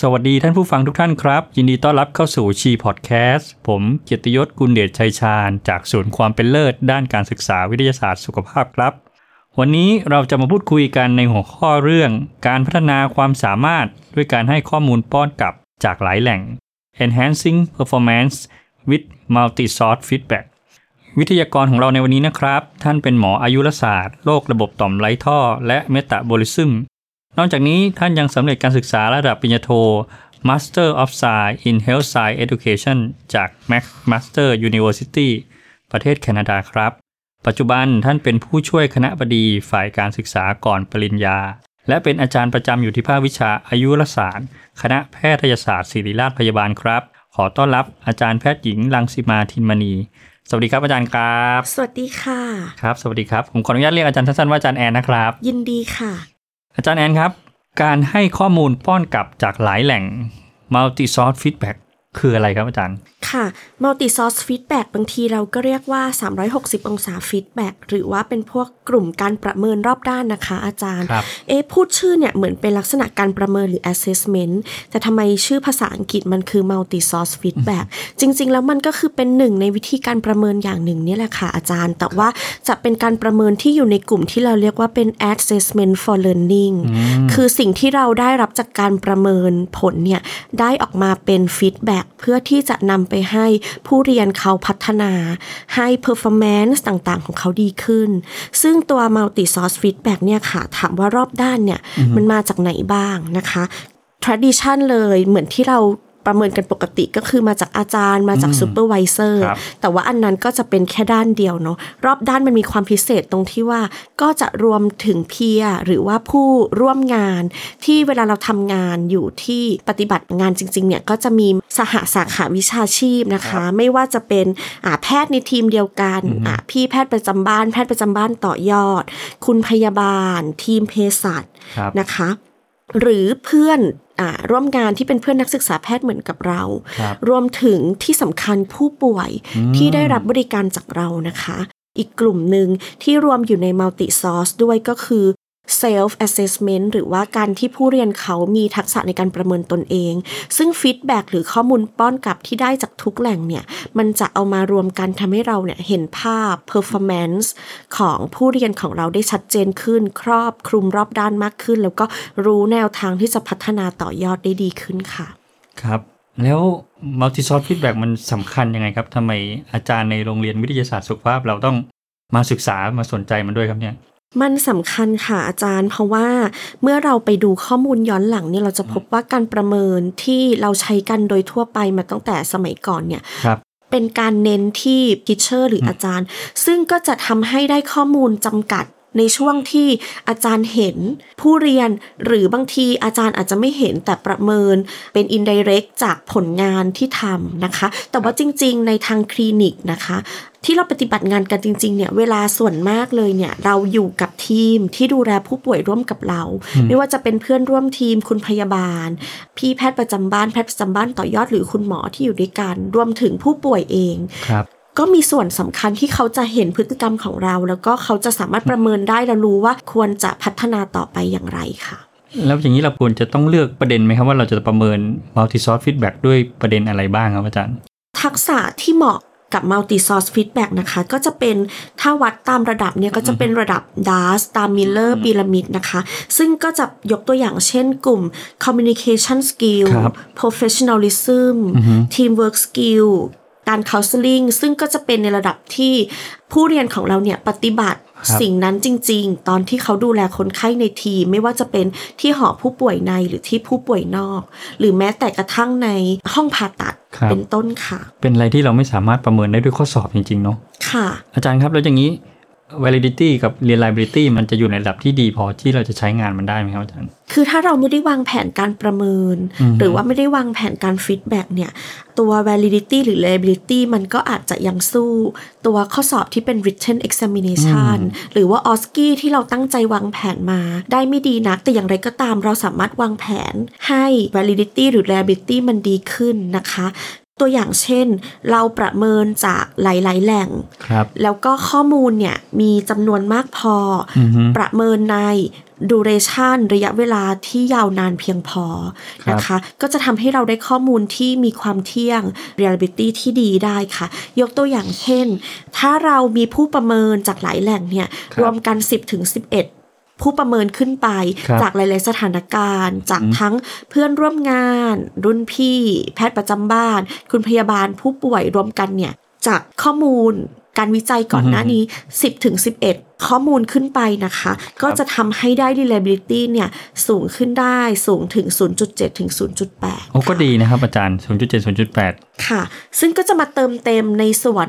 สวัสดีท่านผู้ฟังทุกท่านครับ ยินดีต้อนรับเข้าสู่ชีพอดแคสต์ผมเกียรติยศกุลเดชชัยชาญ จากศูนย์ความเป็นเลิศ ด้านการศึกษาวิทยาศาสตร์สุขภาพครับ วันนี้เราจะมาพูดคุยกันในหัวข้อเรื่อง การพัฒนาความสามารถด้วยการให้ข้อมูลป้อนกลับจากหลายแหล่ง enhancing performance with multi-source feedback วิทยากรของเราในวันนี้นะครับ ท่านเป็นหมออายุรศาสตร์โรคระบบต่อมไร้ท่อ และเมตาบอลิซึม นอกจากนี้ท่านยังสำเร็จการศึกษาระดับปริญญาโท Master of Science in Health Science Education จาก McMaster University ประเทศแคนาดาครับ ปัจจุบันท่านเป็นผู้ช่วยคณะบดีฝ่ายการศึกษาก่อนปริญญา และเป็นอาจารย์ประจำอยู่ที่ภาควิชาอายุรศาสตร์คณะแพทยศาสตร์ศิริราชพยาบาลครับ ขอต้อนรับอาจารย์แพทย์หญิงลังสิมาทินมณี สวัสดีครับอาจารย์ครับ สวัสดีค่ะ ครับ สวัสดีครับ ผมขออนุญาตเรียกอาจารย์สั้นๆว่าอาจารย์แอนนะครับ ยินดีค่ะ อาจารย์แอนครับ การให้ข้อมูลป้อนกลับจากหลายแหล่ง multi source feedback คืออะไรครับอาจารย์ ค่ะ multi source feedback บางทีเราก็เรียกว่า 360 องศา feedback หรือว่าเป็นพวกกลุ่มการประเมินรอบด้านนะคะ อาจารย์ครับเอ๊ะพูดชื่อเนี่ยเหมือนเป็นลักษณะการประเมินหรือ assessment แต่ทำไมชื่อภาษาอังกฤษมันคือ multi source feedback จริง ๆ แล้วมันก็คือเป็นหนึ่งในวิธีการประเมินอย่างหนึ่งเนี่ยแหละค่ะอาจารย์ แต่ว่าจะเป็นการประเมินที่อยู่ในกลุ่มที่เราเรียกว่าเป็น assessment for learning คือสิ่งที่เราได้รับจากการประเมินผลเนี่ยได้ออกมาเป็น feedback เพื่อที่จะนำไปให้ผู้เรียนเขาพัฒนา ให้ performance ต่างๆ ของเขาดีขึ้น ซึ่งตัว multi source feedback เนี่ยค่ะ ถามว่ารอบด้านเนี่ย มันมาจากไหนบ้างนะคะ tradition เลยเหมือนที่เรา ประเมินกันปกติก็คือมาจากอาจารย์มาจาก supervisor ครับแต่ว่าอันนั้นก็จะเป็นแค่ด้านเดียวเนาะรอบด้านมันมีความพิเศษตรงที่ว่าก็จะรวมถึงเพียหรือว่าผู้ร่วมงาน ที่เวลาเราทำงานอยู่ที่ปฏิบัติงานจริงๆเนี่ยก็จะมีสหสาขาวิชาชีพนะคะ ไม่ว่าจะเป็นอ่าแพทย์ในทีมเดียวกันอ่าพี่แพทย์ประจำบ้าน แพทย์ประจำบ้านต่อยอด คุณพยาบาล ทีมเภสัชครับนะคะหรือเพื่อนอ่า ร่วมงานที่เป็นเพื่อนนักศึกษาแพทย์เหมือนกับเราครับรวมถึงที่สำคัญผู้ป่วยที่ได้รับบริการจากเรานะคะ อีกกลุ่มหนึ่งที่รวมอยู่ใน multi source ด้วยก็คือ self assessment หรือว่าการที่ผู้เรียนเขามีทักษะในการประเมินตนเอง ซึ่ง feedback หรือข้อมูลป้อนกลับที่ได้จากทุกแหล่งเนี่ย มันจะเอามารวมกันทำให้เราเนี่ยเห็นภาพ performance ของผู้เรียนของเราได้ชัดเจนขึ้น ครอบคลุมรอบด้านมากขึ้น แล้วก็รู้แนวทางที่จะพัฒนาต่อยอดได้ดีขึ้นค่ะ ครับแล้ว multi source feedback มันสำคัญยังไงครับทำไมอาจารย์ในโรงเรียนวิทยาศาสตร์สุขภาพเราต้องมาศึกษามาสนใจมันด้วยครับเนี่ย มันสำคัญค่ะอาจารย์ เพราะว่าเมื่อเราไปดูข้อมูลย้อนหลังเนี่ยเราจะพบว่าการประเมินที่เราใช้กันโดยทั่วไปมาตั้งแต่สมัยก่อนเนี่ยครับเป็นการเน้นที่ทิเชอร์หรืออาจารย์ ซึ่งก็จะทำให้ได้ข้อมูลจำกัด ในช่วงที่อาจารย์เห็นผู้เรียนหรือบางทีอาจารย์อาจจะไม่เห็นแต่ประเมินเป็น indirect จากผลงานที่ทำนะคะ แต่ว่าจริง ๆ ในทางคลินิกนะคะ ที่เราปฏิบัติงานกันจริง ๆ เนี่ย เวลาส่วนมากเลยเนี่ย เราอยู่กับทีมที่ดูแลผู้ป่วยร่วมกับเรา ไม่ว่าจะเป็นเพื่อนร่วมทีมคุณพยาบาล พี่แพทย์ประจำบ้านแพทย์ประจำบ้านต่อยอดหรือคุณหมอที่อยู่ด้วยกันรวมถึงผู้ป่วยเองครับ ก็มีส่วนสำคัญที่เขาจะเห็นพฤติกรรมของเรา แล้วก็เขาจะสามารถประเมินได้และรู้ว่าควรจะพัฒนาต่อไปอย่างไรค่ะ แล้วอย่างนี้เราควรจะต้องเลือกประเด็นไหมครับว่าเราจะประเมิน multi source feedback ด้วยประเด็นอะไรบ้างครับอาจารย์ ทักษะที่เหมาะกับ multi source feedback นะคะ ก็จะเป็นถ้าวัดตามระดับเนี่ยก็จะเป็นระดับ DAS ตาม Miller Pyramid นะคะ ซึ่งก็จะยกตัวอย่างเช่นกลุ่ม communication skill ครับ professionalism teamwork skill การ counseling ซึ่งก็จะเป็นในระดับที่ผู้เรียนของเราเนี่ยปฏิบัติครับสิ่งนั้นจริง ๆ ตอนที่เขาดูแลคนไข้ในทีมไม่ว่าจะเป็นที่หอผู้ป่วยในหรือที่ผู้ป่วยนอก หรือแม้แต่กระทั่งในห้องผ่าตัดครับเป็นต้นค่ะ เป็นอะไรที่เราไม่สามารถประเมินได้ด้วยข้อสอบจริงๆเนาะค่ะ อาจารย์ครับแล้วอย่างนี้ validity กับ reliability มันจะอยู่ในระดับที่ดีพอที่เราจะใช้งานมันได้ไหมครับอาจารย์ คือถ้าเราไม่ได้วางแผนการประเมิน หรือว่าไม่ได้วางแผนการฟีดแบ็กเนี่ย ตัว validity หรือ reliability มันก็อาจจะยังสู้ ตัวข้อสอบที่เป็น written examination หรือว่า OSCE ที่เราตั้งใจวางแผนมา ได้ไม่ดีนัก แต่อย่างไรก็ตามเราสามารถวางแผนให้ validity หรือ reliability มันดีขึ้นนะคะ ตัวอย่างเช่น เราประเมินจากหลาย ๆ แหล่งครับแล้วก็ข้อมูลเนี่ยมีจำนวนมากพอออฮึประเมินใน duration ระยะเวลาที่ยาวนานเพียงพอครับนะคะ ก็จะทำให้เราได้ข้อมูลที่มีความเที่ยง reliability ที่ดีได้ค่ะ ยกตัวอย่างเช่น ถ้าเรามีผู้ประเมินจากหลายแหล่งเนี่ยครับรวมกัน 10ถึง11 ผู้ประเมินขึ้นไปครับจากหลาย ๆ สถานการณ์ จากทั้งเพื่อนร่วมงาน รุ่นพี่ แพทย์ประจำบ้าน คุณพยาบาลผู้ป่วยรวมกันเนี่ย จากข้อมูลการวิจัยก่อนหน้านี้ 10ถึง11 ข้อมูลขึ้นไปนะคะ ก็จะทำให้ได้ reliability เนี่ย สูงขึ้นได้สูงถึง 0.7 ถึง 0.8 โอ้ก็ดีนะครับอาจารย์ 0.7 0.8 ค่ะ ซึ่งก็จะมาเติมเต็มในส่วน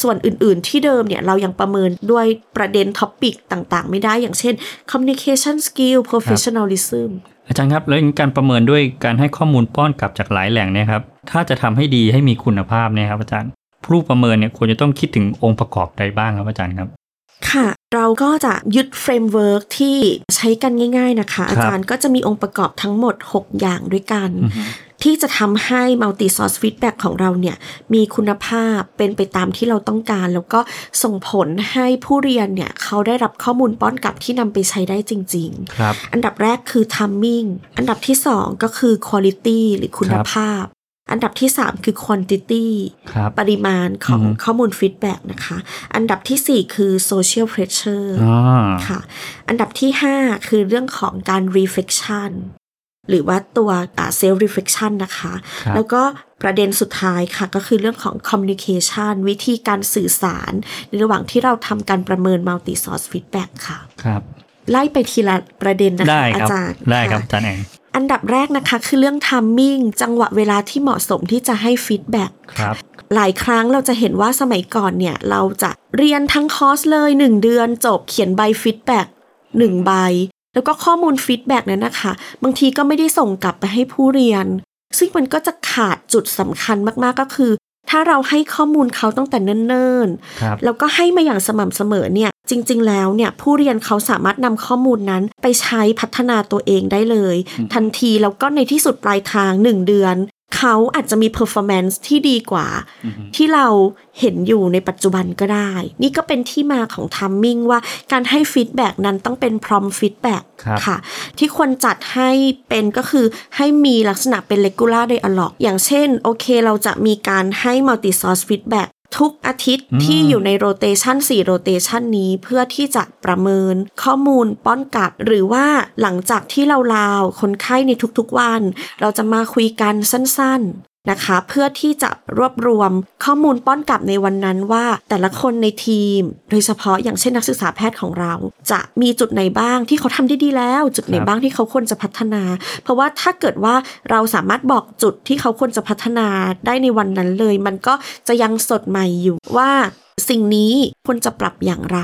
ส่วนอื่นๆ ที่เดิมเนี่ยเรายังประเมินด้วยประเด็นท็อปิกต่างๆ ไม่ได้อย่างเช่น communication skill professionalism อาจารย์ครับ แล้วการประเมินด้วยการให้ข้อมูลป้อนกลับจากหลายแหล่งเนี่ยครับถ้าจะทำให้ดีให้มีคุณภาพเนี่ยครับอาจารย์ ผู้ประเมินเนี่ยควรจะต้องคิดถึงองค์ประกอบใดบ้างครับอาจารย์ครับ ค่ะ เราก็จะยึด framework ที่ใช้กันง่าย ๆนะคะ อาจารย์ก็จะมีองค์ประกอบทั้งหมด 6 อย่างด้วยกัน ที่จะทำให้ multi source feedback ของเราเนี่ย มีคุณภาพเป็นไปตามที่เราต้องการ แล้วก็ส่งผลให้ผู้เรียนเนี่ย เขาได้รับข้อมูลป้อนกลับที่นำไปใช้ได้จริงๆครับอันดับแรกคือ timing อันดับที่สองก็คือ quality หรือคุณภาพ อันดับที่ 3 คือ quantity ครับปริมาณของอือฮึข้อมูล feedback นะคะ อันดับทีสี่ 4 คือ social pressure อ๋อค่ะ อันดับที่ 5 คือเรื่องของการ reflection หรือว่าตัว self reflection นะคะครับแล้วก็ประเด็นสุดท้ายค่ะ ก็คือเรื่องของ communication วิธีการสื่อสาร ในระหว่างที่เราทำการประเมิน multi source feedback ค่ะ ครับ ไล่ไปทีละประเด็นนะคะได้ครับอาจารย์ ได้ครับอาจารย์แอง อันดับแรกนะคะ คือเรื่อง timing จังหวะเวลาที่เหมาะสมที่จะให้ feedback ครับหลายครั้งเราจะเห็นว่าสมัยก่อนเนี่ย เราจะเรียนทั้งคอร์สเลย 1 เดือนจบเขียนใบ feedback หนึ่งใบ แล้วก็ข้อมูล feedback นั้นนะคะ บางทีก็ไม่ได้ส่งกลับไปให้ผู้เรียน ซึ่งมันก็จะขาดจุดสำคัญมากๆก็คือ ถ้าเราให้ข้อมูลเขาตั้งแต่เนิ่นๆครับแล้วก็ให้มาอย่างสม่ำเสมอเนี่ย จริง ๆ แล้วเนี่ยผู้เรียนเขาสามารถนำข้อมูลนั้นไปใช้พัฒนาตัวเองได้เลย ทันทีแล้วก็ในที่สุดปลายทาง 1 เดือน เขาอาจจะมี performance ที่ดีกว่า ที่เราเห็นอยู่ในปัจจุบันก็ได้ นี่ก็เป็นที่มาของ timing ว่าการให้ feedback นั้นต้องเป็น prompt feedback ครับค่ะ ที่ควรจัดให้เป็นก็คือให้มีลักษณะเป็น regular dialog อย่างเช่น โอเคเราจะมีการให้ multi source feedback ทุกอาทิตย์อืมที่อยู่ใน rotation 4 rotation นี้เพื่อที่จะประเมินข้อมูลป้อนกลับหรือว่าหลังจากที่เราลาวคนไข้ในทุกๆวัน เราจะมาคุยกันสั้นๆ นะคะ เพื่อที่จะรวบรวมข้อมูลป้อนกลับในวันนั้นว่า แต่ละคนในทีม โดยเฉพาะอย่างเช่นนักศึกษาแพทย์ของเรา จะมีจุดไหนบ้างที่เขาทำได้ดีแล้ว จุดไหนบ้างที่เขาควรจะพัฒนา เพราะว่าถ้าเกิดว่าเราสามารถบอกจุดที่เขาควรจะพัฒนาได้ในวันนั้นเลย มันก็จะยังสดใหม่อยู่ว่า สิ่งนี้ควรจะปรับอย่างไร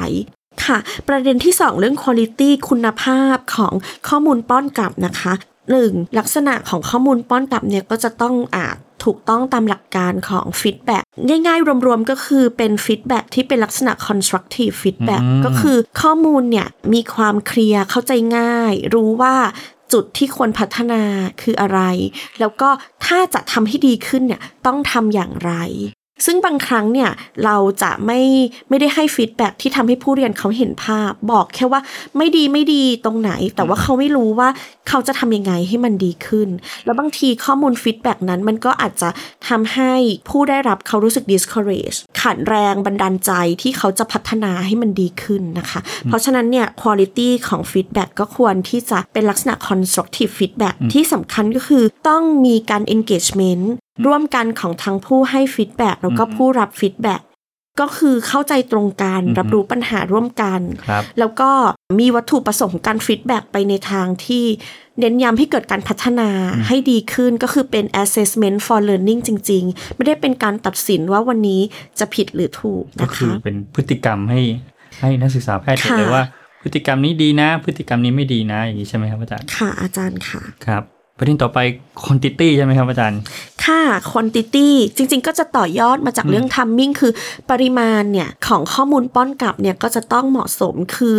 ค่ะ ประเด็นที่ 2 เรื่องคุณภาพของข้อมูลป้อนกลับนะคะ 1. ลักษณะของข้อมูลป้อนกลับเนี่ยก็จะต้องอาจถูกต้องตามหลักการของ feedback ง่ายๆ รวมๆ ก็คือเป็น feedback ที่เป็นลักษณะ constructive feedback อืมก็คือข้อมูลเนี่ยมีความเคลียร์เข้าใจง่าย รู้ว่าจุดที่ควรพัฒนาคืออะไร แล้วก็ถ้าจะทำให้ดีขึ้นเนี่ยต้องทำอย่างไร ซึ่งบางครั้งเนี่ยเราจะไม่ไม่ได้ให้ฟีดแบ็ที่ทำให้ผู้เรียนเขาเห็นภาพ บอกแค่ว่าไม่ดีไม่ดีตรงไหน แต่ว่าเขาไม่รู้ว่าเขาจะทำยังไงให้มันดีขึ้น แล้วบางทีข้อมูลฟีดแบ็นั้นมันก็อาจจะทำให้ผู้ได้รับเขารู้สึก discourage ขาดแรงบันดาลใจที่เขาจะพัฒนาให้มันดีขึ้นนะคะ เพราะฉะนั้นเนี่ย quality ของ feedback ก็ควรที่จะเป็นลักษณะ constructive feedback ที่สำคัญก็คือต้องมีการ engagement ร่วมกันของทั้งผู้ให้ feedback แล้วก็ผู้รับ feedback ก็คือเข้าใจตรงกันอือฮึรับรู้ปัญหาร่วมกันครับแล้วก็มีวัตถุประสงค์ของการฟีดแบ็กไปในทางที่เน้นย้ำให้เกิดการพัฒนาให้ดีขึ้นก็คือเป็น assessment for learning จริง ๆ ไม่ได้เป็นการตัดสินว่าวันนี้จะผิดหรือถูกก็นะคือคะเป็นพฤติกรรมให้ให้นักศึกษาแพทย์เห็นค่ะเลยว่าพฤติกรรมนี้ดีนะ พฤติกรรมนี้ไม่ดีนะ อย่างนี้ใช่ไหมครับอาจารย์ ค่ะอาจารย์ค่ะ ครับ ประเด็นต่อไป quantity ใช่ไหมครับอาจารย์ ค่า quantity จริง ๆ ก็จะต่อยอดมาจากเรื่อง timing คือปริมาณเนี่ยของข้อมูลป้อนกลับเนี่ยก็จะต้องเหมาะสมคือ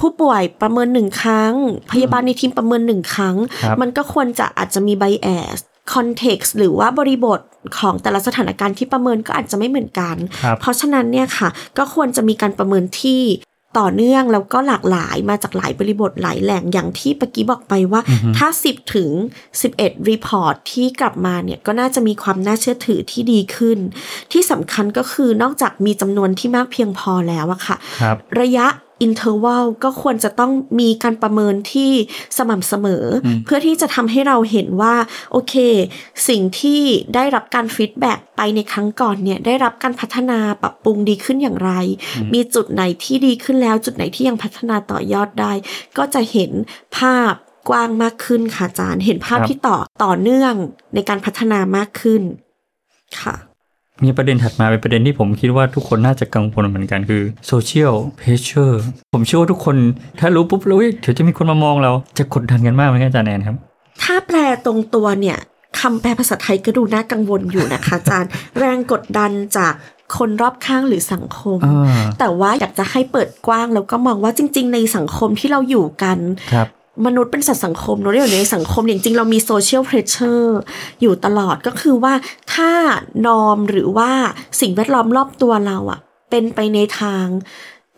ผู้ป่วยประเมินหนึ่งครั้ง พยาบาลในทีมประเมินหนึ่งครั้งครับมันก็ควรจะอาจจะมี bias context หรือว่าบริบทของแต่ละสถานการณ์ที่ประเมินก็อาจจะไม่เหมือนกันครับเพราะฉะนั้นเนี่ยค่ะ ก็ควรจะมีการประเมินที่ ต่อเนื่องแล้วก็หลากหลายมาจากหลายบริบทหลายแหล่งอย่างที่ปกี้บอกไปว่า ถ้า 10 ถึง 11 report ที่กลับมาเนี่ยก็น่าจะมีความน่าเชื่อถือที่ดีขึ้น ที่สำคัญก็คือนอกจากมีจำนวนที่มากเพียงพอแล้วอะค่ะครับระยะ interval ก็ควรจะต้องมีการประเมินที่สม่ำเสมอเพื่อที่จะทำให้เราเห็นว่า โอเค สิ่งที่ได้รับการ feedback ไปในครั้งก่อนเนี่ยได้รับการพัฒนาปรับปรุงดีขึ้นอย่างไร มีจุดไหนที่ดีขึ้นแล้ว จุดไหนที่ยังพัฒนาต่อยอดได้ ก็จะเห็นภาพกว้างมากขึ้นค่ะอาจารย์ เห็นภาพครับที่ต่อต่อเนื่องในการพัฒนามากขึ้นค่ะ มีประเด็นถัดมาเป็นประเด็นที่ผมคิดว่าทุกคนน่าจะกังวลเหมือนกันคือ social pressure ผมเชื่อว่าทุกคน ถ้ารู้ปุ๊บแล้วเฮ้ยเดี๋ยวจะมีคนมามองเราจะกดดันกันมากไหมครับอาจารย์แอนครับ ถ้าแปลตรงตัวเนี่ยคำแปลภาษาไทยก็ดูน่ากังวลอยู่นะคะอาจารย์ แรงกดดันจากคนรอบข้างหรือสังคมอ่าแต่ว่าอยากจะให้เปิดกว้างแล้วก็มองว่าจริง ๆ ในสังคมที่เราอยู่กันครับ มนุษย์เป็นสัตว์สังคมเนาะอยู่ในสังคมอย่างจริงเรามี social pressure อยู่ตลอดก็คือว่าถ้า norm หรือว่าสิ่งแวดล้อมรอบตัวเราอะเป็นไปในทาง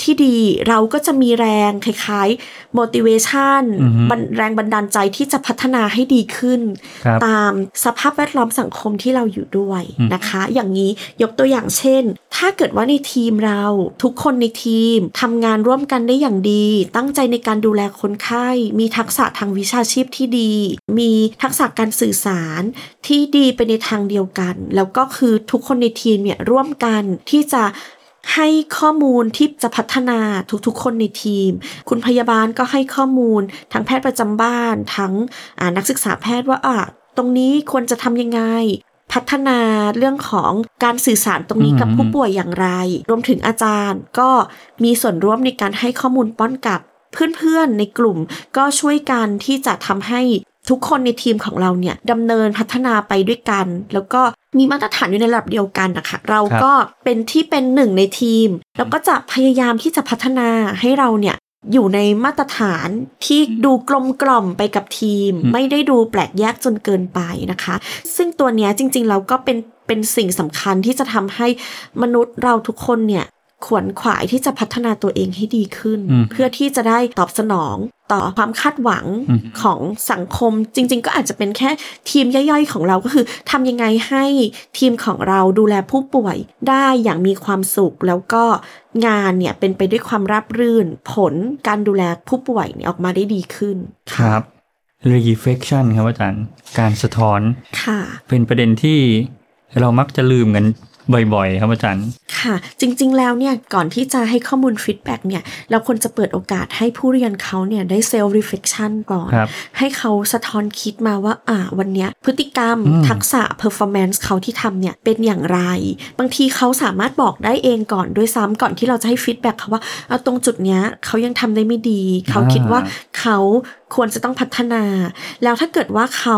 ที่ดีเราก็จะมีแรงคล้าย ๆ motivation อือฮึบันแรงบันดาลใจที่จะพัฒนาให้ดีขึ้นครับตามสภาพแวดล้อมสังคมที่เราอยู่ด้วยอืมนะคะ อย่างนี้ยกตัวอย่างเช่น ถ้าเกิดว่าในทีมเราทุกคนในทีมทำงานร่วมกันได้อย่างดี ตั้งใจในการดูแลคนไข้ มีทักษะทางวิชาชีพที่ดี มีทักษะการสื่อสารที่ดีไปในทางเดียวกัน แล้วก็คือทุกคนในทีมเนี่ยร่วมกันที่จะ ให้ข้อมูลที่จะพัฒนาทุกๆ คนในทีม คุณพยาบาลก็ให้ข้อมูล ทั้งแพทย์ประจำบ้าน ทั้งอ่านักศึกษาแพทย์ว่าอะตรงนี้ควรจะทำยังไง พัฒนาเรื่องของการสื่อสารตรงนี้กับอืมผู้ป่วยอย่างไร รวมถึงอาจารย์ก็มีส่วนร่วมในการให้ข้อมูลป้อนกับเพื่อนๆในกลุ่มก็ช่วยกันที่จะทำให้ ทุกคนในทีมของเราเนี่ยดำเนินพัฒนาไปด้วยกัน แล้วก็มีมาตรฐานอยู่ในระดับเดียวกันนะคะเราก็เป็นที่เป็นหนึ่งในทีม แล้วก็จะพยายามที่จะพัฒนาให้เราเนี่ยอยู่ในมาตรฐานที่ดูกลมกล่อมไปกับทีมอืมไม่ได้ดูแปลกแยกจนเกินไปนะคะ ซึ่งตัวเนี้ยจริงๆเราก็เป็นเป็นสิ่งสำคัญที่จะทำให้มนุษย์เราทุกคนเนี่ย ขวนขวายที่จะพัฒนาตัวเองให้ดีขึ้นอืมเพื่อที่จะได้ตอบสนองต่อความคาดหวังอืมของสังคมจริง ๆ ก็อาจจะเป็นแค่ทีมย่อยๆของเราก็คือทำยังไงให้ทีมของเราดูแลผู้ป่วยได้อย่างมีความสุข แล้วก็งานเนี่ยเป็นไปด้วยความราบรื่น ผลการดูแลผู้ป่วยเนี่ยออกมาได้ดีขึ้นครับ reflection ครับอาจารย์ การสะท้อน ค่ะ เป็นประเด็นที่เรามักจะลืมกัน บ่อยๆ ครับอาจารย์ ค่ะ จริง ๆ แล้วเนี่ยก่อนที่จะให้ข้อมูล feedback เนี่ยเราควรจะเปิดโอกาสให้ผู้เรียนเขาเนี่ยได้เซลล์รีเฟ c ชันก่อนครับให้เขาสะท้อนคิดมาว่าอ่าวันเนี้ยพฤติกรรมอืมทักษะ performance เขาที่ทำเนี่ยเป็นอย่างไร บางทีเขาสามารถบอกได้เองก่อนด้วยซ้ำก่อนที่เราจะให้ feedback เขาว่าเอาตรงจุดเนี้ยเขายังทำได้ไม่ดี เขาคิดว่าเขาควรจะต้องพัฒนา แล้วถ้าเกิดว่าเขา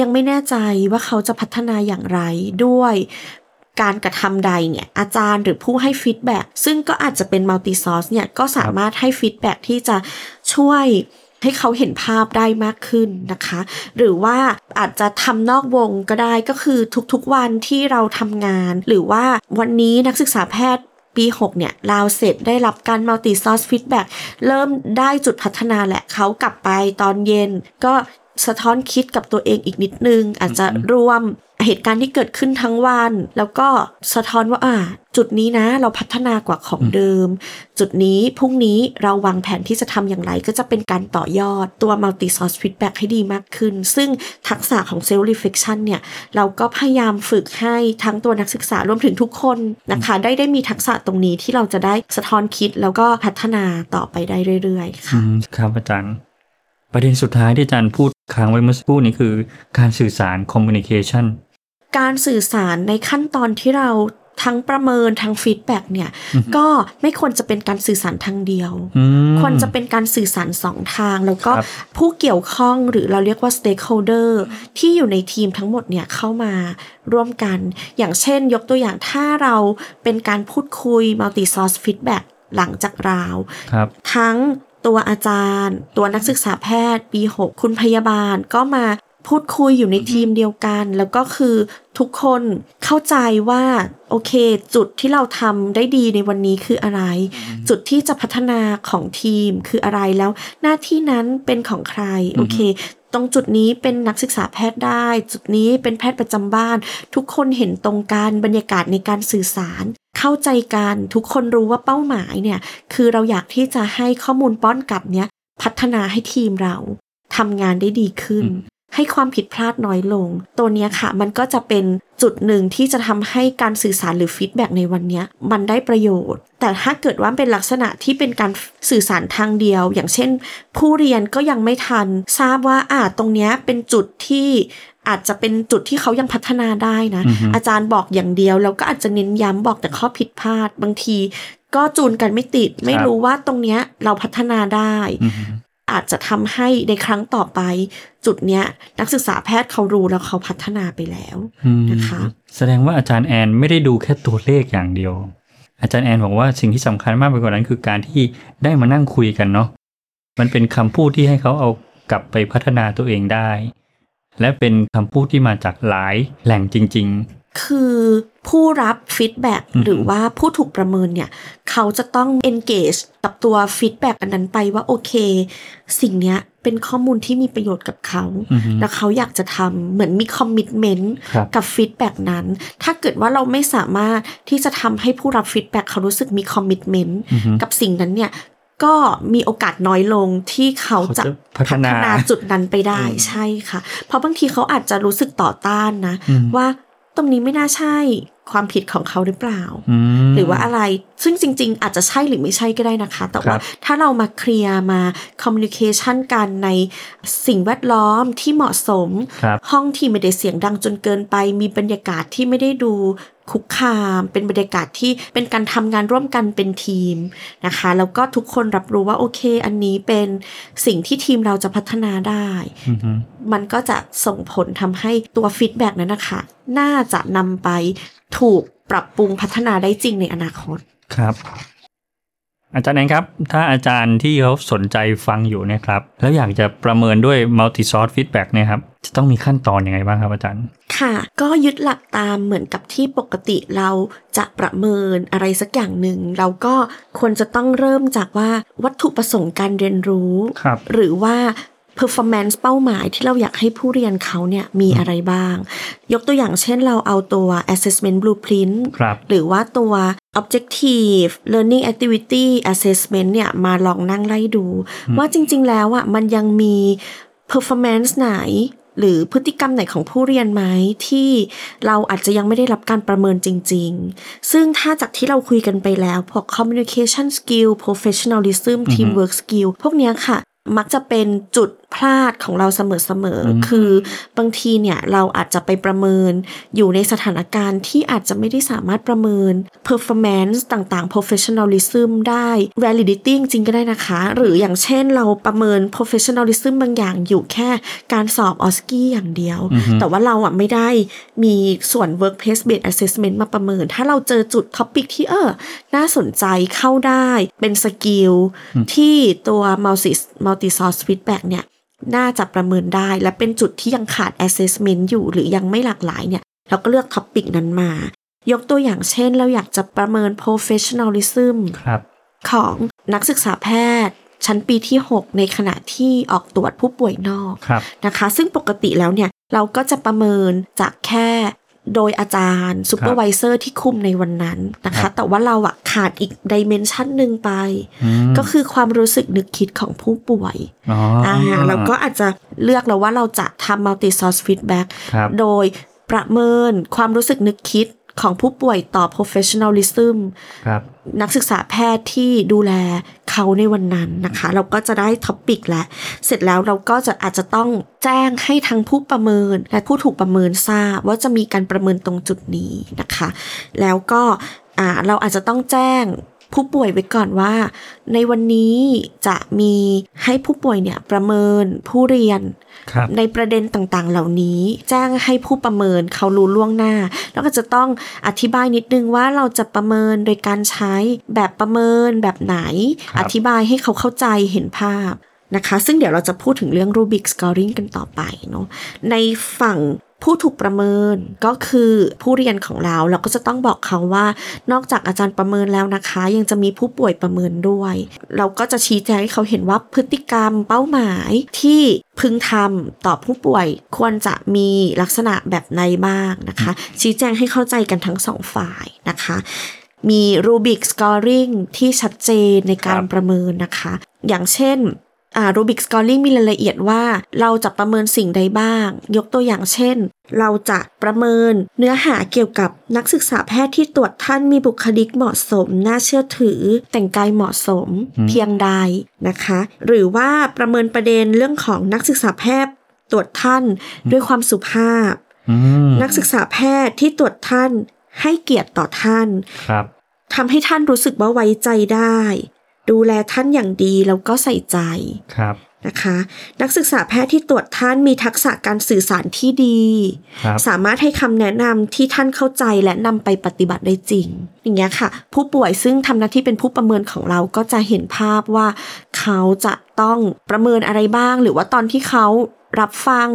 ยังไม่แน่ใจว่าเขาจะพัฒนาอย่างไรด้วย การกระทำใดเนี่ยอาจารย์หรือผู้ให้ feedback ซึ่งก็อาจจะเป็น multi-source เนี่ยก็สามารถให้ feedback ที่จะช่วยให้เขาเห็นภาพได้มากขึ้นนะคะ หรือว่าอาจจะทำนอกวงก็ได้ก็คือทุกๆวันที่เราทำงาน หรือว่าวันนี้นักศึกษาแพทย์ปี 6 เนี่ย round เสร็จได้รับการ multi-source feedback เริ่มได้จุดพัฒนาแหละเขากลับไปตอนเย็น ก็สะท้อนคิดกับตัวเองอีกนิดนึง อาจจะรวม เหตุการณ์ที่เกิดขึ้นทั้งวัน แล้วก็สะท้อนว่าอ่า จุดนี้นะ เราพัฒนากว่าของเดิม จุดนี้พรุ่งนี้เราวางแผนที่จะทำอย่างไรก็จะเป็นการต่อยอดตัว multi source feedback ให้ดีมากขึ้น ซึ่งทักษะของ self reflection เนี่ย เราก็พยายามฝึกให้ทั้งตัวนักศึกษารวมถึงทุกคนนะคะ ได้ได้มีทักษะตรงนี้ที่เราจะได้สะท้อนคิดแล้วก็พัฒนาต่อไปได้เรื่อยๆค่ะครับอาจารย์ประเด็นสุดท้ายที่อาจารย์พูดค้างไว้เมื่อสักครู่นี้คือการสื่อสาร communication การสื่อสารในขั้นตอนที่เราทั้งประเมินทั้ง feedback เนี่ยก็ไม่ควรจะเป็นการสื่อสารทางเดียวอืมควรจะเป็นการสื่อสารสองทาง แล้วก็ครับผู้เกี่ยวข้องหรือเราเรียกว่า stakeholder ที่อยู่ในทีมทั้งหมดเนี่ยเข้ามาร่วมกัน อย่างเช่นยกตัวอย่างถ้าเราเป็นการพูดคุย multi source feedback หลังจากราวครับทั้งตัวอาจารย์ ตัวนักศึกษาแพทย์ ปี 6 คุณพยาบาลก็มา พูดคุยอยู่ในทีมเดียวกัน แล้วก็คือทุกคนเข้าใจว่าโอเค จุดที่เราทำได้ดีในวันนี้คืออะไร จุดที่จะพัฒนาของทีมคืออะไรแล้ว หน้าที่นั้นเป็นของใครโอเคตรงจุดนี้เป็นนักศึกษาแพทย์ได้ จุดนี้เป็นแพทย์ประจำบ้าน ทุกคนเห็นตรงกันบรรยากาศในการสื่อสาร เข้าใจกันทุกคนรู้ว่าเป้าหมายเนี่ย คือเราอยากที่จะให้ข้อมูลป้อนกลับเนี้ยพัฒนาให้ทีมเราทำงานได้ดีขึ้น ให้ความผิดพลาดน้อยลง ตัวเนี้ยค่ะ มันก็จะเป็นจุดหนึ่งที่จะทำให้การสื่อสารหรือฟีดแบ็ในวันเนี้ยมันได้ประโยชน์ แต่ถ้าเกิดว่าเป็นลักษณะที่เป็นการสื่อสารทางเดียว อย่างเช่น ผู้เรียนก็ยังไม่ทัน ทราบว่าอ่าตรงเนี้ยเป็นจุดที่อาจจะเป็นจุดที่เขายังพัฒนาได้นะ อาจารย์บอกอย่างเดียวแล้วก็อาจจะเน้นย้ำบอกแต่ข้อผิดพลาดบางที ก็จูนกันไม่ติด ไม่รู้ว่าตรงเนี้ยเราพัฒนาได้ อาจจะทำให้ในครั้งต่อไปจุดเนี้ย นักศึกษาแพทย์เขารู้แล้วเขาพัฒนาไปแล้วนะคะ แสดงว่าอาจารย์แอนไม่ได้ดูแค่ตัวเลขอย่างเดียว อาจารย์แอนบอกว่าสิ่งที่สำคัญมากไปกว่านั้นคือการที่ได้มานั่งคุยกันเนาะมันเป็นคำพูดที่ให้เขาเอากลับไปพัฒนาตัวเองได้ และเป็นคำพูดที่มาจากหลายแหล่งจริง คือผู้รับ feedback หรือว่าผู้ถูกประเมินเนี่ย เขาจะต้อง engage กับตัว feedback อันนั้นไปว่าโอเค สิ่งเนี้ยเป็นข้อมูลที่มีประโยชน์กับเขา แล้วเขาอยากจะทำเหมือนมี commitment ครับกับ feedback นั้น ถ้าเกิดว่าเราไม่สามารถที่จะทำให้ผู้รับ feedback เขารู้สึกมี commitment กับสิ่งนั้นเนี่ยก็มีโอกาสน้อยลงที่เขาจะเขาจะพัฒนาจุดนั้นไปได้ใช่ค่ะ เพราะบางทีเขาอาจจะรู้สึกต่อต้านนะอืมว่าต รงนี้ไม่น่าใช่ ความผิดของเขาหรือเปล่าๆอืมหรือว่าอะไรซึ่งจริง ๆ อาจจะใช่หรือไม่ใช่ก็ได้นะคะ แต่ว่าครับถ้าเรามาเคลียร์มาคอมมิ n นิเคชันกันในสิ่งแวดล้อมที่เหมาะสมครับห้องที่ไม่ได้เสียงดังจนเกินไป มีบรรยากาศที่ไม่ได้ดูคุกคามเป็นบรรยากาศที่เป็นการทำงานร่วมกันเป็นทีมนะคะ แล้วก็ทุกคนรับรู้ว่าโอเค อันนี้เป็นสิ่งที่ทีมเราจะพัฒนาได้อือฮึมันก็จะส่งผลทำให้ตัว feedback นั้นนะคะ น่าจะนำไป ถูกปรับปรุงพัฒนาได้จริงในอนาคตครับ อาจารย์แอนครับ ถ้าอาจารย์ที่เขาสนใจฟังอยู่เนะครับ แล้วอยากจะประเมินด้วย multi source feedback เนะครับ จะต้องมีขั้นตอนยังไงบ้างครับอาจารย์ ค่ะ ก็ยึดหลักตามเหมือนกับที่ปกติเราจะประเมินอะไรสักอย่างหนึ่ง เราก็ควรจะต้องเริ่มจากว่าวัตถุประสงค์การเรียนรู้ครับหรือว่า performance เป้าหมายที่เราอยากให้ผู้เรียนเขาเนี่ยมีอะไรบ้าง ยกตัวอย่างเช่นเราเอาตัว assessment blueprint ครับหรือว่าตัว objective learning activity assessment เนี่ยมาลองนั่งไล่ดู ว่าจริง ๆ แล้วอะมันยังมี performance ไหนหรือพฤติกรรมไหนของผู้เรียนไหมที่เราอาจจะยังไม่ได้รับการประเมินจริง ๆ ซึ่งถ้าจากที่เราคุยกันไปแล้วพวก communication skill professionalism teamwork skill พวกเนี้ยค่ะ มักจะเป็นจุด พลาดของเราเสมอๆ คือบางทีเนี่ยเราอาจจะไปประเมินอยู่ในสถานการณ์ที่อาจจะไม่ได้สามารถประเมิน performance ต่างๆ professionalism ได้ validity จริงๆก็ได้นะคะ หรืออย่างเช่นเราประเมิน professionalism บางอย่างอยู่แค่การสอบ OSCE อย่างเดียว แต่ว่าเราอะไม่ได้มีส่วน workplace based assessment มาประเมิน ถ้าเราเจอจุด topic ที่เออ น่าสนใจเข้าได้ เป็น skill ที่ตัว multi multi source feedback เนี่ย น่าจะประเมินได้และเป็นจุดที่ยังขาด assessment อยู่หรือยังไม่หลากหลายเนี่ยเราก็เลือก topic นั้นมา ยกตัวอย่างเช่น เราอยากจะประเมิน professionalism ครับของนักศึกษาแพทย์ ชั้นปีที่ 6 ในขณะที่ออกตรวจผู้ป่วยนอกครับนะคะ ซึ่งปกติแล้วเนี่ยเราก็จะประเมินจากแค่ โดยอาจารย์ supervisor ที่คุมในวันนั้นนะครัคะบแต่ว่าเราอะขาดอีกดิเมนชันหนึ่งไปอืมก็คือความรู้สึกนึกคิดของผู้ป่วยอ๋อออ่าเราก็อาจจะเลือกแล้วว่าเราจะทำ multi source feedback ครับโดยประเมินความรู้สึกนึกคิด ของผู้ป่วยต่อ professionalism ครับนักศึกษาแพทย์ที่ดูแลเขาในวันนั้นนะคะ เราก็จะได้ท็อปิกแล้วเสร็จแล้วเราก็จะอาจจะต้องแจ้งให้ทั้งผู้ประเมินและผู้ถูกประเมินทราบว่าจะมีการประเมินตรงจุดนี้นะคะ แล้วก็อ่าเราอาจจะต้องแจ้ง ผู้ป่วยไว้ก่อนว่า ในวันนี้จะมีให้ผู้ป่วยเนี่ยประเมินผู้เรียนครับในประเด็นต่างๆ เหล่านี้แจ้งให้ผู้ประเมินเขารู้ล่วงหน้า แล้วก็จะต้องอธิบายนิดนึงว่าเราจะประเมินโดยการใช้แบบประเมินแบบไหนครับอธิบายให้เขาเข้าใจเห็นภาพนะคะ ซึ่งเดี๋ยวเราจะพูดถึงเรื่อง Rubik Scoring กันต่อไปเนาะในฝั่ง ผู้ถูกประเมินก็คือผู้เรียนของเราเราก็จะต้องบอกเขาว่า นอกจากอาจารย์ประเมินแล้วนะคะ ยังจะมีผู้ป่วยประเมินด้วย เราก็จะชี้แจงให้เขาเห็นว่าพฤติกรรมเป้าหมายที่พึงทำต่อผู้ป่วยควรจะมีลักษณะแบบไหนบ้างนะคะ ชี้แจงให้เข้าใจกันทั้งสองฝ่ายนะคะมีรูบิกสกอร์ริงที่ชัดเจนในการครับประเมินนะคะ อย่างเช่น อ่ารูบิกสกอร์ริงมีรายละเอียดว่าเราจะประเมินสิ่งใดบ้าง ยกตัวอย่างเช่น เราจะประเมินเนื้อหาเกี่ยวกับนักศึกษาแพทย์ที่ตรวจท่านมีบุคลิกเหมาะสม น่าเชื่อถือ แต่งกายเหมาะสมอืมเพียงใดนะคะ หรือว่าประเมินประเด็นเรื่องของนักศึกษาแพทย์ตรวจท่านด้วยความสุภาพอืมนักศึกษาแพทย์ที่ตรวจท่านให้เกียรติต่อท่านครับทำให้ท่านรู้สึกว่าไว้ใจได้ ดูแลท่านอย่างดีแล้วก็ใส่ใจครับนะคะ นักศึกษาแพทย์ที่ตรวจท่านมีทักษะการสื่อสารที่ดีครับสามารถให้คำแนะนำที่ท่านเข้าใจและนำไปปฏิบัติได้จริง อย่างเงี้ยค่ะ ผู้ป่วยซึ่งทำหน้าที่เป็นผู้ประเมินของเราก็จะเห็นภาพว่าเขาจะต้องประเมินอะไรบ้าง หรือว่าตอนที่เขารับฟัง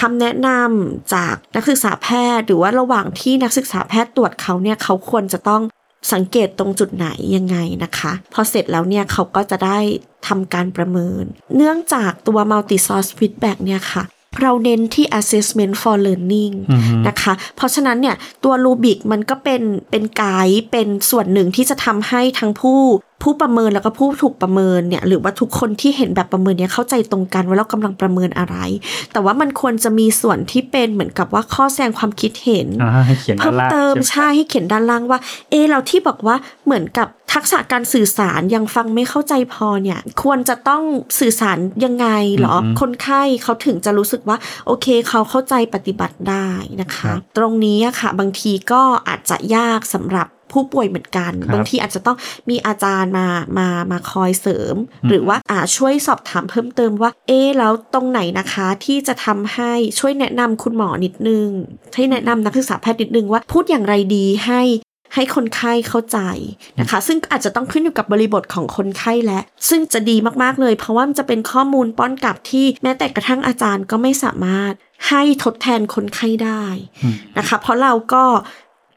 คำแนะนำจากนักศึกษาแพทย์ หรือว่าระหว่างที่นักศึกษาแพทย์ตรวจเขาเนี่ยเขาควรจะต้อง สังเกตตรงจุดไหนยังไงนะคะ พอเสร็จแล้วเนี่ยเขาก็จะได้ทำการประเมิน เนื่องจากตัว multi source feedback เนี่ยค่ะเราเน้นที่ assessment for learning อือฮึนะคะ เพราะฉะนั้นเนี่ยตัวรูบิกมันก็เป็นเป็นไกด์เป็นส่วนหนึ่งที่จะทำให้ทั้งผู้ผู้ประเมินแล้วก็ผู้ถูกประเมินเนี่ยหรือว่าทุกคนที่เห็นแบบประเมินเนี่ยเข้าใจตรงกันว่าเรากำลังประเมินอะไร แต่ว่ามันควรจะมีส่วนที่เป็นเหมือนกับว่าข้อแสดงความคิดเห็นอ่าให้เขียนด้าเพิ่นมล่างเติมใช่ไหมใช่ให้เขียนด้านล่างว่า เอะเราที่บอกว่าเหมือนกับทักษะการสื่อสารยังฟังไม่เข้าใจพอเนี่ย ควรจะต้องสื่อสารยังไงเหรออืมคนไข้เขาถึงจะรู้สึกว่า โอเคเขาเข้าใจปฏิบัติได้นะครัคะบตรงนี้อะค่ะบางทีก็อาจจะยากสำหรับ ผู้ป่วยเหมือนกันครับบางทีอาจจะต้องมีอาจารย์มามามาคอยเสริม หรือว่าอาช่วยสอบถามเพิ่มเติมว่า เอ๊ะแล้วตรงไหนนะคะที่จะทำให้ช่วยแนะนำคุณหมอนิดนึง ให้แนะนำนักศึกษาแพทย์นิดนึงว่าพูดอย่างไรดีให้ให้คนไข้เข้าใจนะคะ ซึ่งอาจจะต้องขึ้นอยู่กับบริบทของคนไข้และ ซึ่งจะดีมากๆเลย เพราะว่ามันจะเป็นข้อมูลป้อนกลับที่แม้แต่กระทั่งอาจารย์ก็ไม่สามารถให้ทดแทนคนไข้ได้อืมนะคะ เพราะเราก็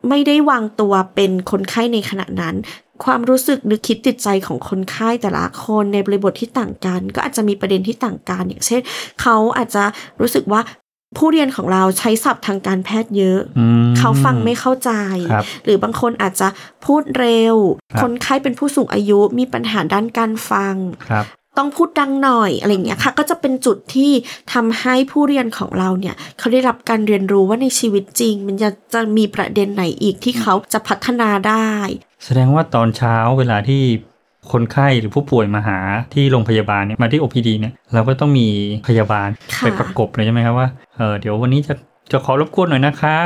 ไม่ได้วางตัวเป็นคนไข้ในขณะนั้น ความรู้สึกนึกคิดติดใจของคนไข้แต่ละคนในบริบทที่ต่างกัน ก็อาจจะมีประเด็นที่ต่างกัน อย่างเช่น เขาอาจจะรู้สึกว่าผู้เรียนของเราใช้ศัพท์ทางการแพทย์เยอะอืมเขาฟังไม่เข้าใจครับหรือบางคนอาจจะพูดเร็วครับคนไข้เป็นผู้สูงอายุมีปัญหาด้านการฟังครับ ต้องพูดดังหน่อยอะไรเงี้ยค่ะ ก็จะเป็นจุดที่ทำให้ผู้เรียนของเราเนี่ยเขาได้รับการเรียนรู้ว่าในชีวิตจริง มันจะจะมีประเด็นไหนอีกที่เขาจะพัฒนาได้ แสดงว่าตอนเช้าเวลาที่คนไข้หรือผู้ป่วยมาหาที่โรงพยาบาลเนี่ยมาที่ OPD เนี่ยเราก็ต้องมีพยาบาลไปประกบเลยใช่ไหมครับว่าเออเดี๋ยววันนี้จะจะขอรบกวนหน่อยนะคะ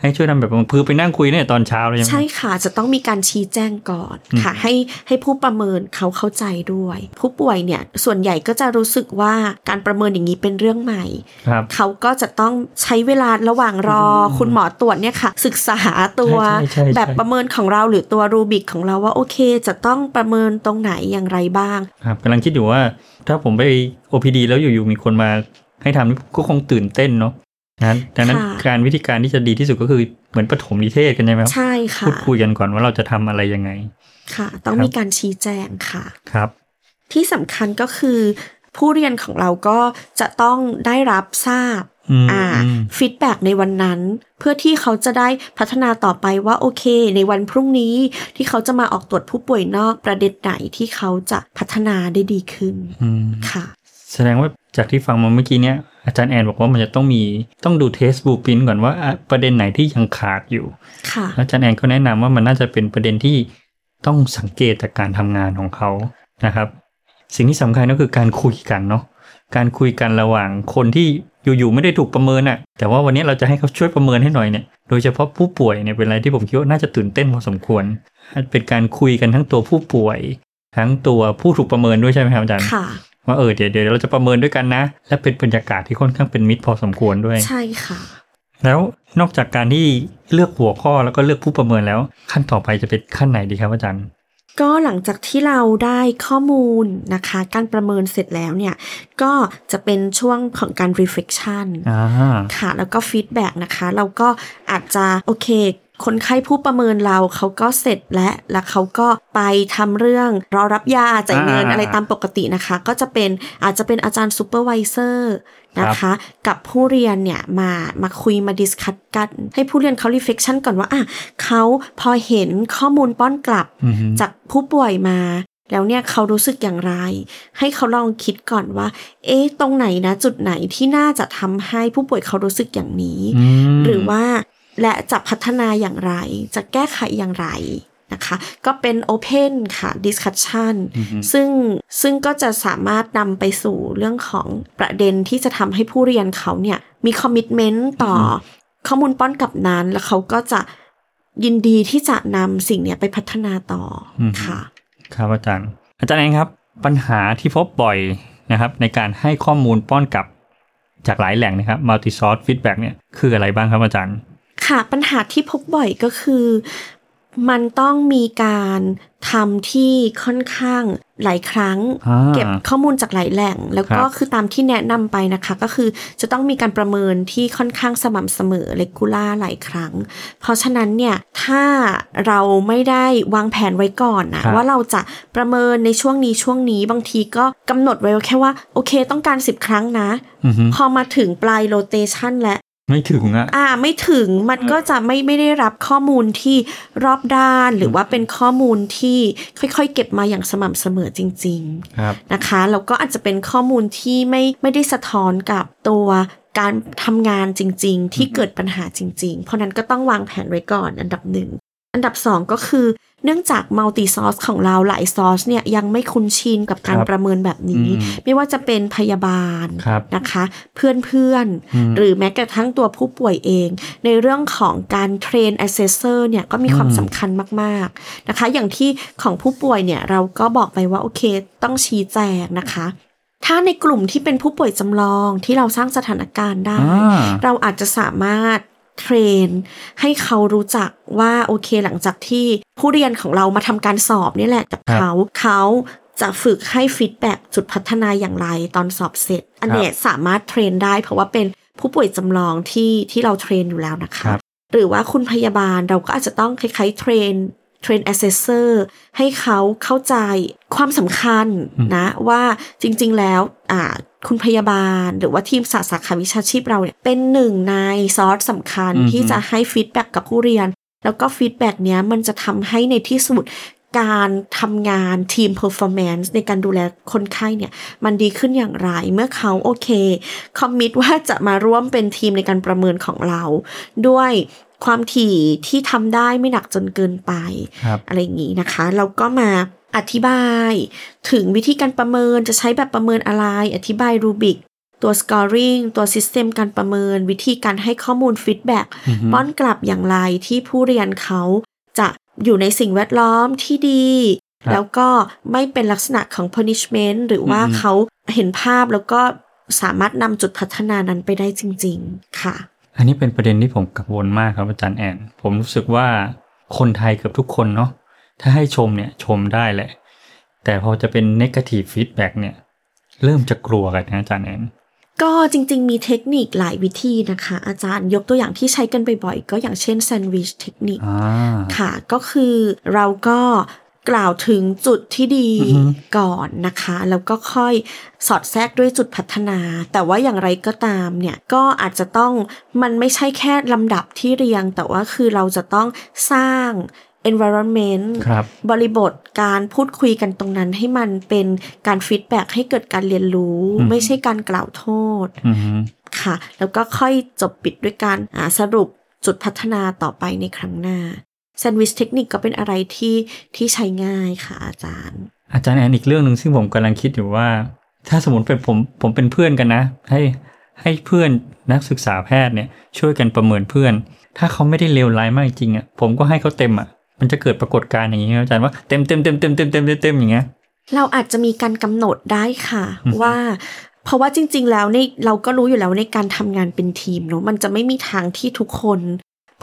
ให้ช่วยทำแบบพือไปนั่งคุยเนี่ยตอนเช้าเลยใช่ไหมใช่ค่ะ จะต้องมีการชี้แจงก่อนค่ะอืมให้ให้ผู้ประเมินเขาเข้าใจด้วย ผู้ป่วยเนี่ยส่วนใหญ่ก็จะรู้สึกว่าการประเมินอย่างนี้เป็นเรื่องใหม่ครับเขาก็จะต้องใช้เวลาระหว่างรออมคุณหมอตรวจเนี่ยค่ะ ศึกษาตัวใช่ใช่ใช่แบบประเมินของเราหรือตัวรูบิกของเราว่าโอเค จะต้องประเมินตรงไหนอย่างไรบ้างครับกำลังคิดอยู่ว่าถ้าผมไป OPD แล้วอยู่ๆมีคนมาให้ทำนี่ก็คงตื่นเต้นเนาะ นะดังนั้นค่ะการวิธีการที่จะดีที่สุดก็คือเหมือนปฐมนิเทศกันใช่ไหมครับใช่ค่ะพูดคุยกันก่อนว่าเราจะทำอะไรยังไง ค่ะ ต้องครับมีการชี้แจงค่ะครับ ที่สำคัญก็คือผู้เรียนของเราก็จะต้องได้รับทราบอืมอ่าอืมฟีดแบ็ในวันนั้น เพื่อที่เขาจะได้พัฒนาต่อไปว่าโอเค ในวันพรุ่งนี้ที่เขาจะมาออกตรวจผู้ป่วยนอกประเด็นไหนที่เขาจะพัฒนาได้ดีขึ้นอืมค่ะ แสดงว่าจากที่ฟังมาเมื่อกี้เนี้ยอาจารย์แอนบอกว่ามันจะต้องมีต้องดูเทสบูปินก่อนว่าอะประเด็นไหนที่ยังขาดอยู่ค่ะแล้วอาจารย์แอนก็แนะนำว่ามันน่าจะเป็นประเด็นที่ต้องสังเกตจากการทำงานของเขานะครับ สิ่งที่สำคัญก็คือการคุยกันเนาะการคุยกันระหว่างคนที่อยู่ๆไม่ได้ถูกประเมินอะแต่ว่าวันนี้เราจะให้เขาช่วยประเมินให้หน่อยเนี่ยโดยเฉพาะผู้ป่วยเนี่ยเป็นอะไรที่ผมคิดว่าน่าจะตื่นเต้นพอสมควรเป็นการคุยกันทั้งตัวผู้ป่วย ทั้งตัวผู้ถูกประเมินด้วยใช่ไหมครับอาจารย์ค่ะ ว่าเออเดี๋ยวเดี๋ยวเราจะประเมินด้วยกันนะ และเป็นบรรยากาศที่ค่อนข้างเป็นมิตรพอสมควรด้วย ใช่ค่ะ แล้วนอกจากการที่เลือกหัวข้อแล้วก็เลือกผู้ประเมินแล้ว ขั้นต่อไปจะเป็นขั้นไหนดีครับอาจารย์ก็หลังจากที่เราได้ข้อมูลนะคะ การประเมินเสร็จแล้วเนี่ย ก็จะเป็นช่วงของการ reflection อ่าค่ะ แล้วก็ feedback นะคะ เราก็อาจจะโอเค คนไข้ผู้ประเมินเราเขาก็เสร็จและแล้วเขาก็ไปทำเรื่องรอรับยาจ่ายเงินอ่าอะไรตามปกตินะคะ ก็จะเป็นอาจจะเป็นอาจารย์ supervisor นะคะกับผู้เรียนเนี่ยมามาคุยมา discuss กัน ให้ผู้เรียนเขา reflection ก่อนว่าอะเขาพอเห็นข้อมูลป้อนกลับอือฮึจากผู้ป่วยมาแล้วเนี่ยเขารู้สึกอย่างไร ให้เขาลองคิดก่อนว่า เอ๊ะ ตรงไหนนะ จุดไหนที่น่าจะทำให้ผู้ป่วยเขารู้สึกอย่างนี้อืมหรือว่า และจะพัฒนาอย่างไร จะแก้ไขอย่างไรนะคะ ก็เป็น Open ค่ะ Discussion ซึ่งซึ่งก็จะสามารถนำไปสู่เรื่องของประเด็นที่จะทำให้ผู้เรียนเขาเนี่ย มีคอมมิ t เมนต์ต่ออข้อมูลป้อนกลับนั้น แล้วเขาก็จะยินดีที่จะนำสิ่งเนี้ยไปพัฒนาต่ออมค่ะ ครับอาจารย์ อาจารย์เองครับ ปัญหาที่พบบ่อยนะครับ ในการให้ข้อมูลป้อนกลับจากหลายแหล่งนะครับ multi source feedback เนี่ยคืออะไรบ้างครับอาจารย์ ค่ะปัญหาที่พบบ่อยก็คือ มันต้องมีการทำที่ค่อนข้างหลายครั้งอ่าเก็บข้อมูลจากหลายแหล่ง แล้วก็ครับคือตามที่แนะนำไปนะคะ ก็คือจะต้องมีการประเมินที่ค่อนข้างสม่ำเสมอเลกูล่าหลายครั้ง เพราะฉะนั้นเนี่ยถ้าเราไม่ได้วางแผนไว้ก่อนนะครับว่าเราจะประเมินในช่วงนี้ช่วงนี้บางทีก็กำหนดไว้แค่ว่า โอเคต้องการ 10 ครั้งนะอือฮึพอมาถึงปลายโรเตชันและ ไม่ถึงอะอ่า ไม่ถึงมันก็จะไม่ไม่ได้รับข้อมูลที่รอบด้านหรือว่าเป็นข้อมูลที่ค่อยๆ เก็บมาอย่างสม่ำเสมอจริงครับๆนะคะแล้วก็อาจจะเป็นข้อมูลที่ไม่ไม่ได้สะท้อนกับตัวการทำงานจริง ๆ ที่เกิดปัญหาจริง ๆ เพราะนั้นก็ต้องวางแผนไว้ก่อนอันดับหนึ่ง อันดับสองก็คือ เนื่องจากมัลติซอสของเราหลายซอสเนี่ยยังไม่คุ้นชินกับการครับประเมินแบบนี้อืมไม่ว่าจะเป็นพยาบาลครับนะคะ เพื่อนเพื่อนๆอืมหรือแม้กระทั่งตัวผู้ป่วยเอง ในเรื่องของการเทรน assessor เนี่ยก็มีความอืมสำคัญมาก ๆนะคะ อย่างที่ของผู้ป่วยเนี่ยเราก็บอกไปว่า โอเค ต้องชี้แจงนะคะถ้าในกลุ่มที่เป็นผู้ป่วยจำลองที่เราสร้างสถานการณ์ได้อ่าเราอาจจะสามารถ train ให้เขารู้จักว่าโอเคหลังจากที่ผู้เรียนของเรามาทำการสอบนี่แหละกับครับเขาเขาจะฝึกให้ feedback จุดพัฒนาอย่างไรตอนสอบเสร็จ อันเนี้ยสามารถ train ได้เพราะว่าเป็นผู้ป่วยจำลองที่ที่เรา train อยู่แล้วนะคะครับหรือว่าคุณพยาบาลเราก็อาจจะต้องคล้ายๆ train train assessor ให้เขาเข้าใจความสำคัญนะว่าจริงๆแล้วอ่าคุณพยาบาล หรือว่าทีมศาสตร์สาขาวิชาชีพเราเนี่ยเป็นหนึ่งในซอสสำคัญอือฮึที่จะให้ feedback กับผู้เรียน แล้วก็ feedback เนี้ยมันจะทำให้ในที่สุดการทำงานทีม performance ในการดูแลคนไข้เนี่ย มันดีขึ้นอย่างไรเมื่อเขาโอเค คอมมิตว่าจะมาร่วมเป็นทีมในการประเมินของเรา ด้วย ความถี่ที่ทำได้ไม่หนักจนเกินไปครับอะไรอย่างนี้นะคะเราก็มาอธิบายถึงวิธีการประเมินจะใช้แบบประเมินอะไร อธิบายรูบิกตัว scoring ตัว system การประเมิน วิธีการให้ข้อมูล feedback อือฮึป้อนกลับอย่างไรที่ผู้เรียนเขาจะอยู่ในสิ่งแวดล้อมที่ดีครับแล้วก็ไม่เป็นลักษณะของ punishment หรือว่าอือฮึเขาเห็นภาพแล้วก็สามารถนำจุดพัฒนานั้นไปได้จริง ๆ ค่ะ อันนี้เป็นประเด็นที่ผมกังวลมากครับอาจารย์แอน ผมรู้สึกว่าคนไทยเกือบทุกคนเนาะถ้าให้ชมเนี่ยชมได้แหละ แต่พอจะเป็น negative feedback เนี่ย เริ่มจะกลัวกันนะอาจารย์แอนก็จริงๆ มีเทคนิคหลายวิธีนะคะ อาจารย์ยกตัวอย่างที่ใช้กันบ่อยๆ ก็อย่างเช่นแซนด์วิชเทคนิคอ่าค่ะ ก็คือเราก็ กล่าวถึงจุดที่ดีอือฮึก่อนนะคะ แล้วก็ค่อยสอดแทรกด้วยจุดพัฒนา แต่ว่าอย่างไรก็ตามเนี่ยก็อาจจะต้องมันไม่ใช่แค่ลำดับที่เรียง แต่ว่าคือเราจะต้องสร้าง environment ครับบริบทการพูดคุยกันตรงนั้นให้มันเป็นการ feedback ให้เกิดการเรียนรู้อืมไม่ใช่การกล่าวโทษอือฮึค่ะ แล้วก็ค่อยจบปิดด้วยการอ่าสรุปจุดพัฒนาต่อไปในครั้งหน้า แซนด์วิชเทคนิคก็เป็นอะไรที่ที่ใช้ง่ายค่ะอาจารย์ อาจารย์แอนอีกเรื่องหนึ่งซึ่งผมกำลังคิดอยู่ว่า ถ้าสมมติเป็นผมผมเป็นเพื่อนกันนะ ให้ให้เพื่อนนักศึกษาแพทย์เนี่ยช่วยกันประเมินเพื่อน ถ้าเขาไม่ได้เลวร้ายมากจริงอะผมก็ให้เขาเต็มอะมันจะเกิดปรากฏการณ์อย่างนี้อาจารย์ว่าเต็มเต็มเต็มเต็มเต็มเต็มเต็มอย่างเงี้ยเราอาจจะมีการกำหนดได้ค่ะว่าเพราะว่าจริง ๆ แล้วในเราก็รู้อยู่แล้วในการทำงานเป็นทีมเนาะมันจะไม่มีทางที่ทุกคน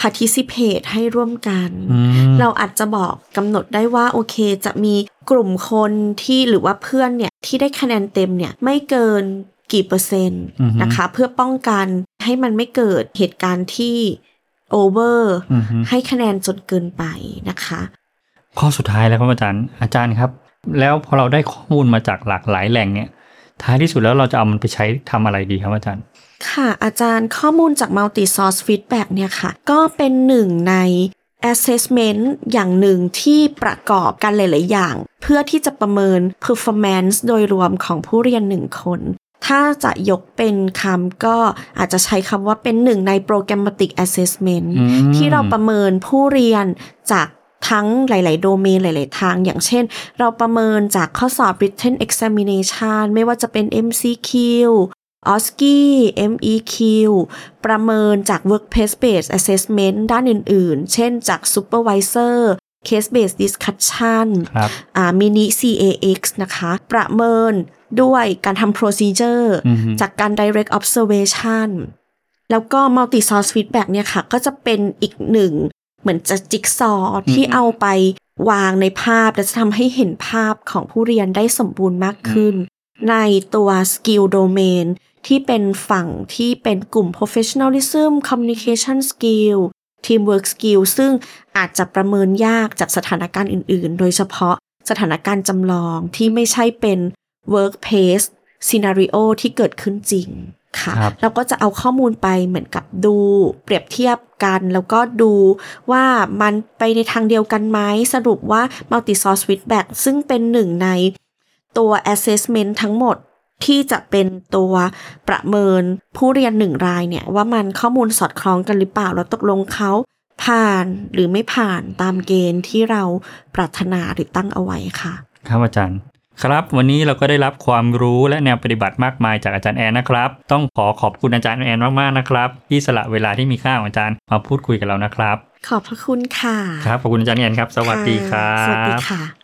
participate ให้ร่วมกันอืมเราอาจจะบอกกำหนดได้ว่า โอเคจะมีกลุ่มคนที่หรือว่าเพื่อนเนี่ย ที่ได้คะแนนเต็มเนี่ย ไม่เกินกี่เปอร์เซ็นต์อือฮึนะคะ เพื่อป้องกันให้มันไม่เกิดเหตุการณ์ที่โอเวอร์อือฮึให้คะแนนจนเกินไปนะคะ ข้อสุดท้ายแล้วครับอาจารย์อาจารย์ครับ แล้วพอเราได้ข้อมูลมาจากหลากหลายแหล่งเนี่ย ท้ายที่สุดแล้วเราจะเอามันไปใช้ทำอะไรดีครับอาจารย์ค่ะ อาจารย์ข้อมูลจาก multi source feedback เนี่ยค่ะ ก็เป็นหนึ่งใน assessment อย่างหนึ่งที่ประกอบกันหลาย ๆ อย่าง เพื่อที่จะประเมิน performance โดยรวมของผู้เรียนหนึ่งคน ถ้าจะยกเป็นคำก็อาจจะใช้คำว่าเป็นหนึ่งใน programmatic assessment อืมที่เราประเมินผู้เรียนจาก ทั้งหลาย ๆ โดเมนหลาย ๆ ทาง อย่างเช่น เราประเมินจากข้อสอบ written examination ไม่ว่าจะเป็น MCQ OSCE MEQ ประเมินจาก workplace based assessment ด้านอื่น ๆ เช่นจาก supervisor case based discussion ครับอ่า mini CAX นะคะ ประเมินด้วยการทำ procedure อือฮึจากการ direct observation แล้วก็ multi source feedback เนี่ยค่ะ ก็จะเป็นอีกหนึ่ง เหมือนจะจิ๊กซอว์ที่เอาไปวางในภาพและจะทำให้เห็นภาพของผู้เรียนได้สมบูรณ์มากขึ้น ในตัว skill domain ที่เป็นฝั่งที่เป็นกลุ่ม professionalism communication skill teamwork skill ซึ่งอาจจะประเมินยากจากสถานการณ์อื่น ๆ โดยเฉพาะสถานการณ์จำลองที่ไม่ใช่เป็น workplace scenario ที่เกิดขึ้นจริง ค่ะครับเราก็จะเอาข้อมูลไปเหมือนกับดูเปรียบเทียบกัน แล้วก็ดูว่ามันไปในทางเดียวกันไหมสรุปว่า multi source feedback ซึ่งเป็นหนึ่งในตัว assessment ทั้งหมดที่จะเป็นตัวประเมินผู้เรียนหนึ่งรายเนี่ย ว่ามันข้อมูลสอดคล้องกันหรือเปล่า แล้วตกลงเขาผ่านหรือไม่ผ่านตามเกณฑ์ที่เราปรารถนาหรือตั้งเอาไว้ค่ะ ครับอาจารย์ ครับ วันนี้เราก็ได้รับความรู้และแนวปฏิบัติมากมายจากอาจารย์แอนนะครับ ต้องขอขอบคุณอาจารย์แอนมากๆนะครับ ที่สละเวลาที่มีค่าของอาจารย์มาพูดคุยกับเรานะครับ ขอบพระคุณค่ะ ครับขอบคุณอาจารย์แอนครับ สวัสดีครัะสวัสดีบค่ะ